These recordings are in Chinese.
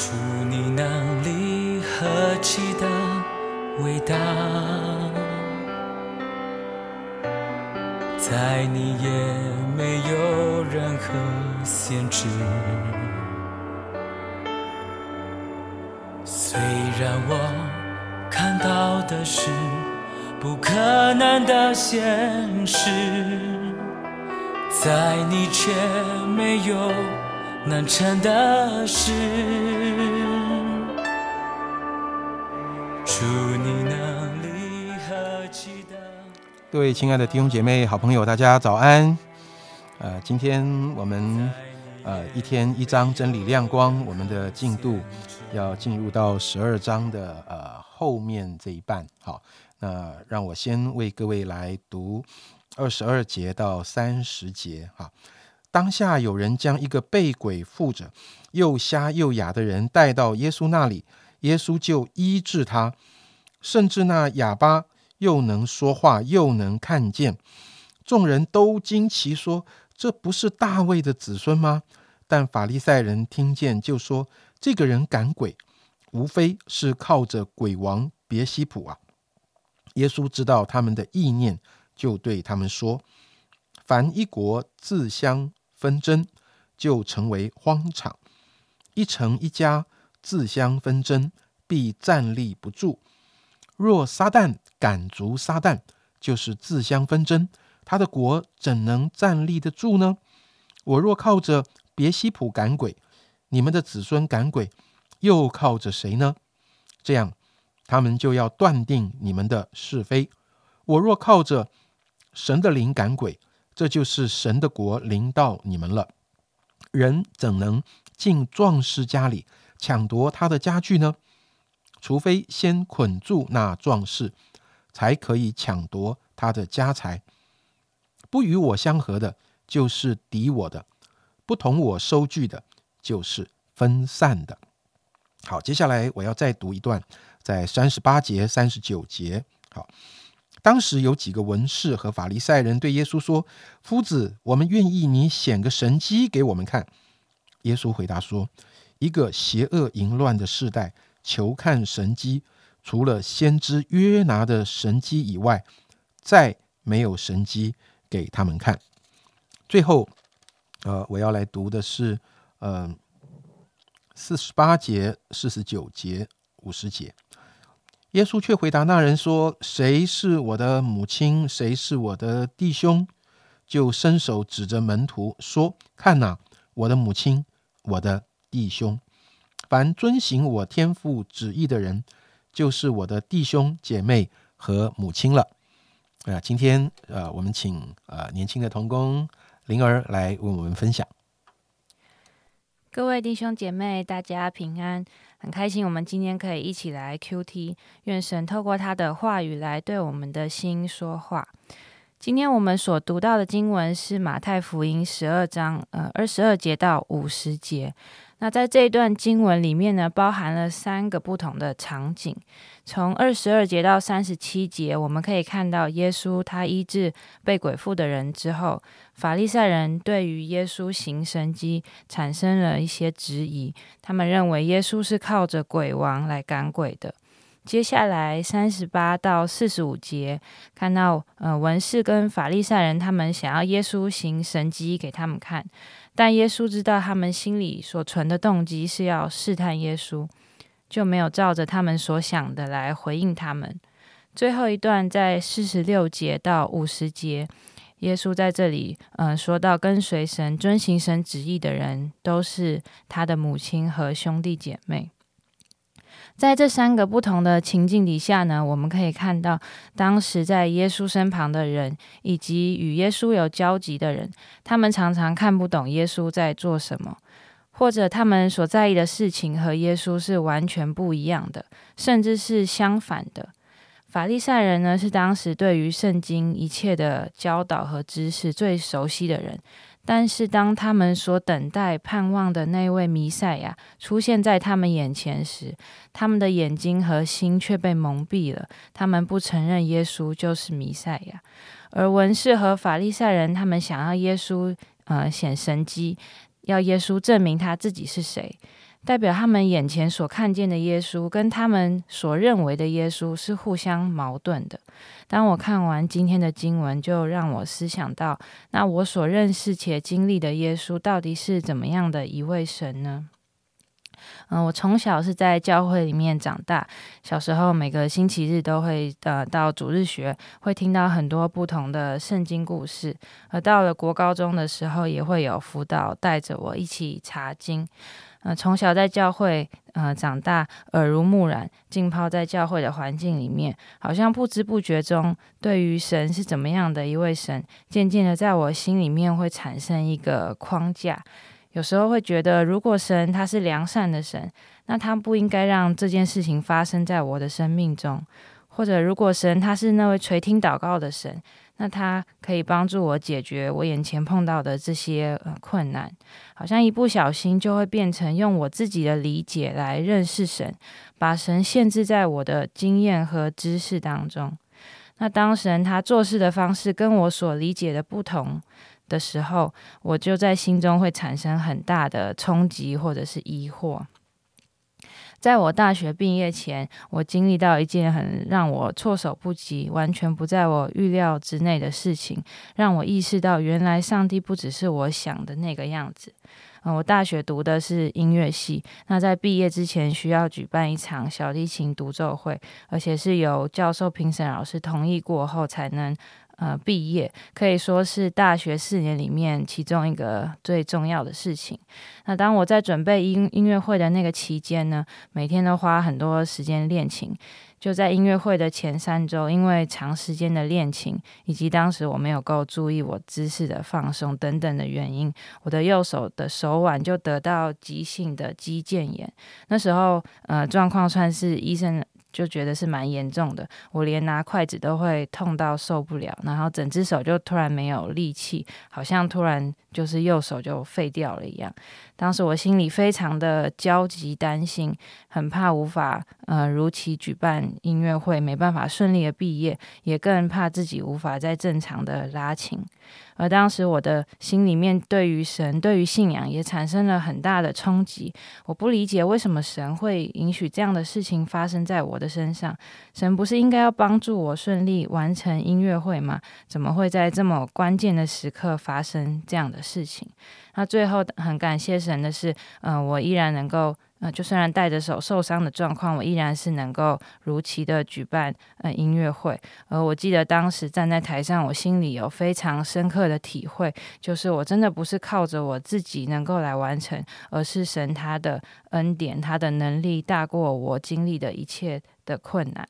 主你能力何其的伟大，在你也没有任何限制。虽然我看到的是不可能的现实，在你却没有难成的事。祝你能力何其的。各位亲爱的弟兄姐妹、好朋友，大家早安。呃，今天我们呃一天一章真理亮光，我们的进度要进入到十二章的呃后面这一半。好，那让我先为各位来读二十二节到三十节。哈，当下有人将一个被鬼附着、又瞎又哑的人带到耶稣那里，耶稣就医治他，甚至那哑巴又能说话，又能看见。众人都惊奇说：“这不是大卫的子孙吗？”但法利赛人听见，就说：“这个人赶鬼，无非是靠着鬼王别西卜啊。”耶稣知道他们的意念，就对他们说：“凡一国自相纷争，就成为荒场；一城一家自相纷争，必站立不住。若撒旦赶逐撒旦，就是自相纷争。”他的国怎能站立得住呢？我若靠着别西卜赶鬼，你们的子孙赶鬼，又靠着谁呢？这样，他们就要断定你们的是非。我若靠着神的灵赶鬼，这就是神的国临到你们了。人怎能进壮士家里抢夺他的家具呢？除非先捆住那壮士，才可以抢夺他的家财。不与我相合的，就是敌我的；不同我收据的，就是分散的。好，接下来我要再读一段，在三十八节、三十九节。好，当时有几个文士和法利赛人对耶稣说：“夫子，我们愿意你显个神机给我们看。”耶稣回答说：“一个邪恶淫乱的世代，求看神机，除了先知约拿的神机以外，再没有神机。”给他们看。最后，呃，我要来读的是，呃，四十八节、四十九节、五十节。耶稣却回答那人说：“谁是我的母亲？谁是我的弟兄？”就伸手指着门徒说：“看哪，我的母亲，我的弟兄。凡遵行我天父旨意的人，就是我的弟兄姐妹和母亲了。”啊，今天呃，我们请呃年轻的童工灵儿来为我们分享。各位弟兄姐妹，大家平安，很开心，我们今天可以一起来 Q T，愿神透过他的话语来对我们的心说话。今天我们所读到的经文是马太福音十二章呃二十二节到五十节。那在这一段经文里面呢，包含了三个不同的场景。从二十二节到三十七节，我们可以看到耶稣他医治被鬼附的人之后，法利赛人对于耶稣行神迹产生了一些质疑，他们认为耶稣是靠着鬼王来赶鬼的。接下来三十八到四十五节，看到呃文士跟法利赛人他们想要耶稣行神迹给他们看。但耶稣知道他们心里所存的动机是要试探耶稣，就没有照着他们所想的来回应他们。最后一段在四十六节到五十节，耶稣在这里，嗯，说到跟随神、遵行神旨意的人，都是他的母亲和兄弟姐妹。在这三个不同的情境底下呢，我们可以看到，当时在耶稣身旁的人，以及与耶稣有交集的人，他们常常看不懂耶稣在做什么，或者他们所在意的事情和耶稣是完全不一样的，甚至是相反的。法利赛人呢，是当时对于圣经一切的教导和知识最熟悉的人。但是，当他们所等待、盼望的那位弥赛亚出现在他们眼前时，他们的眼睛和心却被蒙蔽了。他们不承认耶稣就是弥赛亚，而文士和法利赛人，他们想要耶稣呃显神迹，要耶稣证明他自己是谁。代表他们眼前所看见的耶稣跟他们所认为的耶稣是互相矛盾的。当我看完今天的经文，就让我思想到，那我所认识且经历的耶稣到底是怎么样的一位神呢？嗯，我从小是在教会里面长大，小时候每个星期日都会呃到主日学，会听到很多不同的圣经故事。而到了国高中的时候，也会有辅导带着我一起查经。呃，从小在教会呃长大，耳濡目染，浸泡在教会的环境里面，好像不知不觉中，对于神是怎么样的一位神，渐渐的在我心里面会产生一个框架。有时候会觉得，如果神他是良善的神，那他不应该让这件事情发生在我的生命中；或者，如果神他是那位垂听祷告的神，那他可以帮助我解决我眼前碰到的这些呃困难。好像一不小心就会变成用我自己的理解来认识神，把神限制在我的经验和知识当中。那当神他做事的方式跟我所理解的不同。的时候，我就在心中会产生很大的冲击或者是疑惑。在我大学毕业前，我经历到一件很让我措手不及、完全不在我预料之内的事情，让我意识到原来上帝不只是我想的那个样子。嗯，我大学读的是音乐系，那在毕业之前需要举办一场小提琴独奏会，而且是由教授、评审老师同意过后才能。呃，毕业可以说是大学四年里面其中一个最重要的事情。那当我在准备音音乐会的那个期间呢，每天都花很多时间练琴。就在音乐会的前三周，因为长时间的练琴，以及当时我没有够注意我姿势的放松等等的原因，我的右手的手腕就得到急性的肌腱炎。那时候，呃，状况算是医生。就觉得是蛮严重的，我连拿筷子都会痛到受不了，然后整只手就突然没有力气，好像突然就是右手就废掉了一样。当时我心里非常的焦急、担心，很怕无法呃如期举办音乐会，没办法顺利的毕业，也更怕自己无法再正常的拉琴。而当时我的心里面对于神、对于信仰也产生了很大的冲击。我不理解为什么神会允许这样的事情发生在我的身上。神不是应该要帮助我顺利完成音乐会吗？怎么会在这么关键的时刻发生这样的事情？那最后很感谢神的是，嗯，我依然能够。呃，就虽然带着手受伤的状况，我依然是能够如期的举办呃音乐会。而我记得当时站在台上，我心里有非常深刻的体会，就是我真的不是靠着我自己能够来完成，而是神他的恩典，他的能力大过我经历的一切的困难。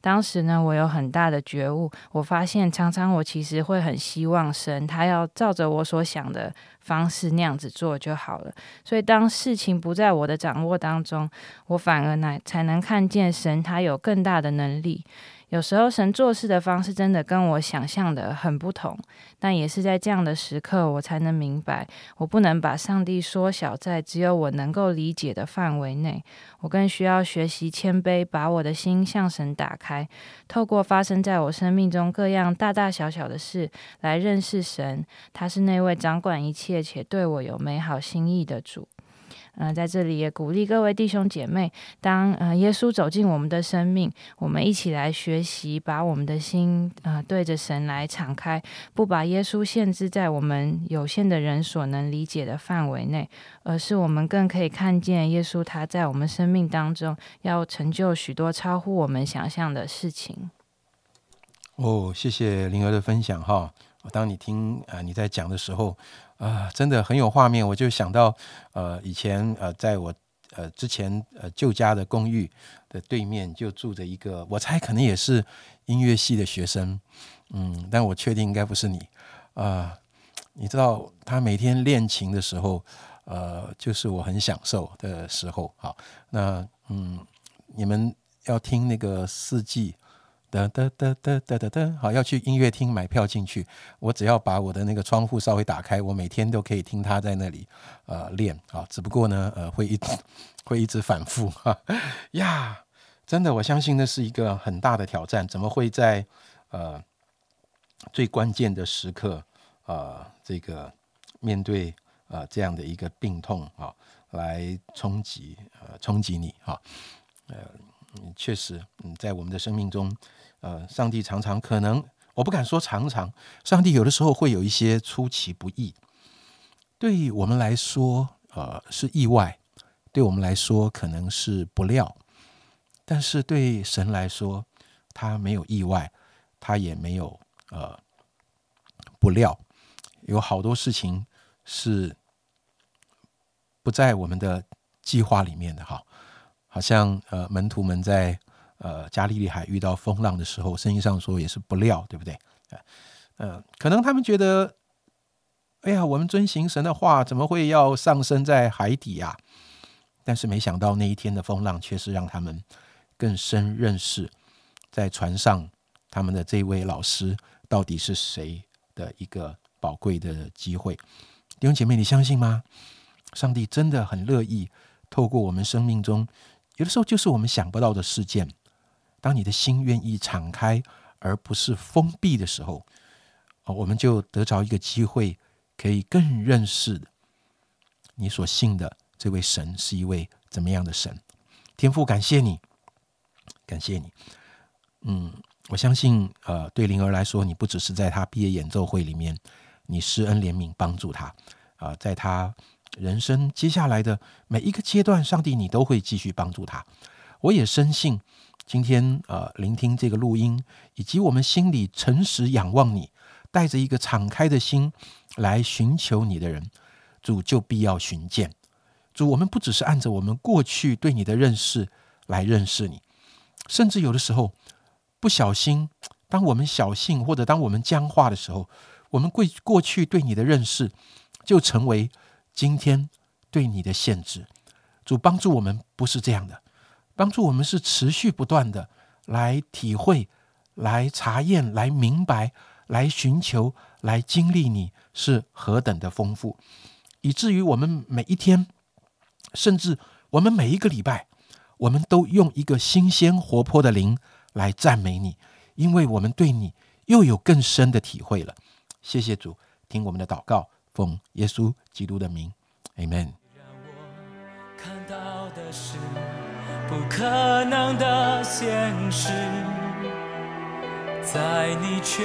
当时呢，我有很大的觉悟，我发现常常我其实会很希望神他要照着我所想的方式那样子做就好了。所以当事情不在我的掌握当中，我反而呢才能看见神他有更大的能力。有时候神做事的方式真的跟我想象的很不同，但也是在这样的时刻，我才能明白，我不能把上帝缩小在只有我能够理解的范围内。我更需要学习谦卑，把我的心向神打开，透过发生在我生命中各样大大小小的事，来认识神。他是那位掌管一切且对我有美好心意的主。嗯，在这里也鼓励各位弟兄姐妹，当呃耶稣走进我们的生命，我们一起来学习，把我们的心啊对着神来敞开，不把耶稣限制在我们有限的人所能理解的范围内，而是我们更可以看见耶稣他在我们生命当中要成就许多超乎我们想象的事情。哦，谢谢灵儿的分享哈。当你听啊你在讲的时候。啊，真的很有画面，我就想到，呃，以前呃，在我呃之前呃旧家的公寓的对面就住着一个，我猜可能也是音乐系的学生，嗯，但我确定应该不是你啊。你知道他每天练琴的时候，呃，就是我很享受的时候。好，那嗯，你们要听那个四季。哒哒哒哒哒哒哒，好，要去音乐厅买票进去。我只要把我的那个窗户稍微打开，我每天都可以听他在那里呃练啊。只不过呢，呃，会一直 会一直反复哈 呀。真的，我相信那是一个很大的挑战。怎么会在呃最关键的时刻啊，这个面对呃这样的一个病痛啊来冲击呃冲击你哈呃嗯确实嗯在我们的生命中呃上帝常常可能我不敢说常常上帝有的时候会有一些出其不意，对我们来说呃是意外，对我们来说可能是不料，但是对神来说他没有意外，他也没有呃不料。有好多事情是不在我们的计划里面的哈，好像呃门徒们在呃加利利海遇到风浪的时候，圣经上说也是不料，对不对？呃，可能他们觉得，哎呀，我们遵行神的话，怎么会要上升在海底呀？但是没想到那一天的风浪，却是让他们更深认识在船上他们的这位老师到底是谁的一个。宝贵的机会，弟兄姐妹，你相信吗？上帝真的很乐意透过我们生命中有的时候就是我们想不到的事件，当你的心愿意敞开而不是封闭的时候，哦，我们就得着一个机会，可以更认识你所信的这位神是一位怎么样的神。天父，感谢你，感谢你，嗯，我相信，呃，对灵儿来说，你不只是在他毕业演奏会里面。你施恩怜悯，帮助他啊，在他人生接下来的每一个阶段，上帝你都会继续帮助他。我也深信，今天呃，聆听这个录音，以及我们心里诚实仰望你，带着一个敞开的心来寻求你的人，主就必要寻见。主，我们不只是按着我们过去对你的认识来认识你，甚至有的时候不小心，当我们小信或者当我们僵化的时候。我们过过去对你的认识，就成为今天对你的限制。主帮助我们不是这样的，帮助我们是持续不断的来体会、来查验、来明白、来寻求、来经历你是何等的丰富，以至于我们每一天，甚至我们每一个礼拜，我们都用一个新鲜活泼的灵来赞美你，因为我们对你又有更深的体会了。谢谢主，听我们的祷告，奉耶稣基督的名，Amen。让我看到的是不可能的现实，在你却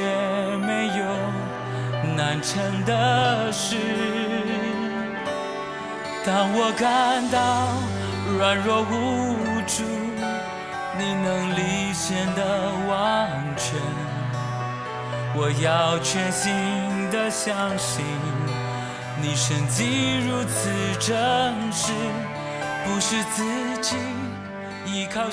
没有难成的事。当我感到软弱无助，你能力显得完全。我要全心的相信，你神迹如此真实，不是自己依靠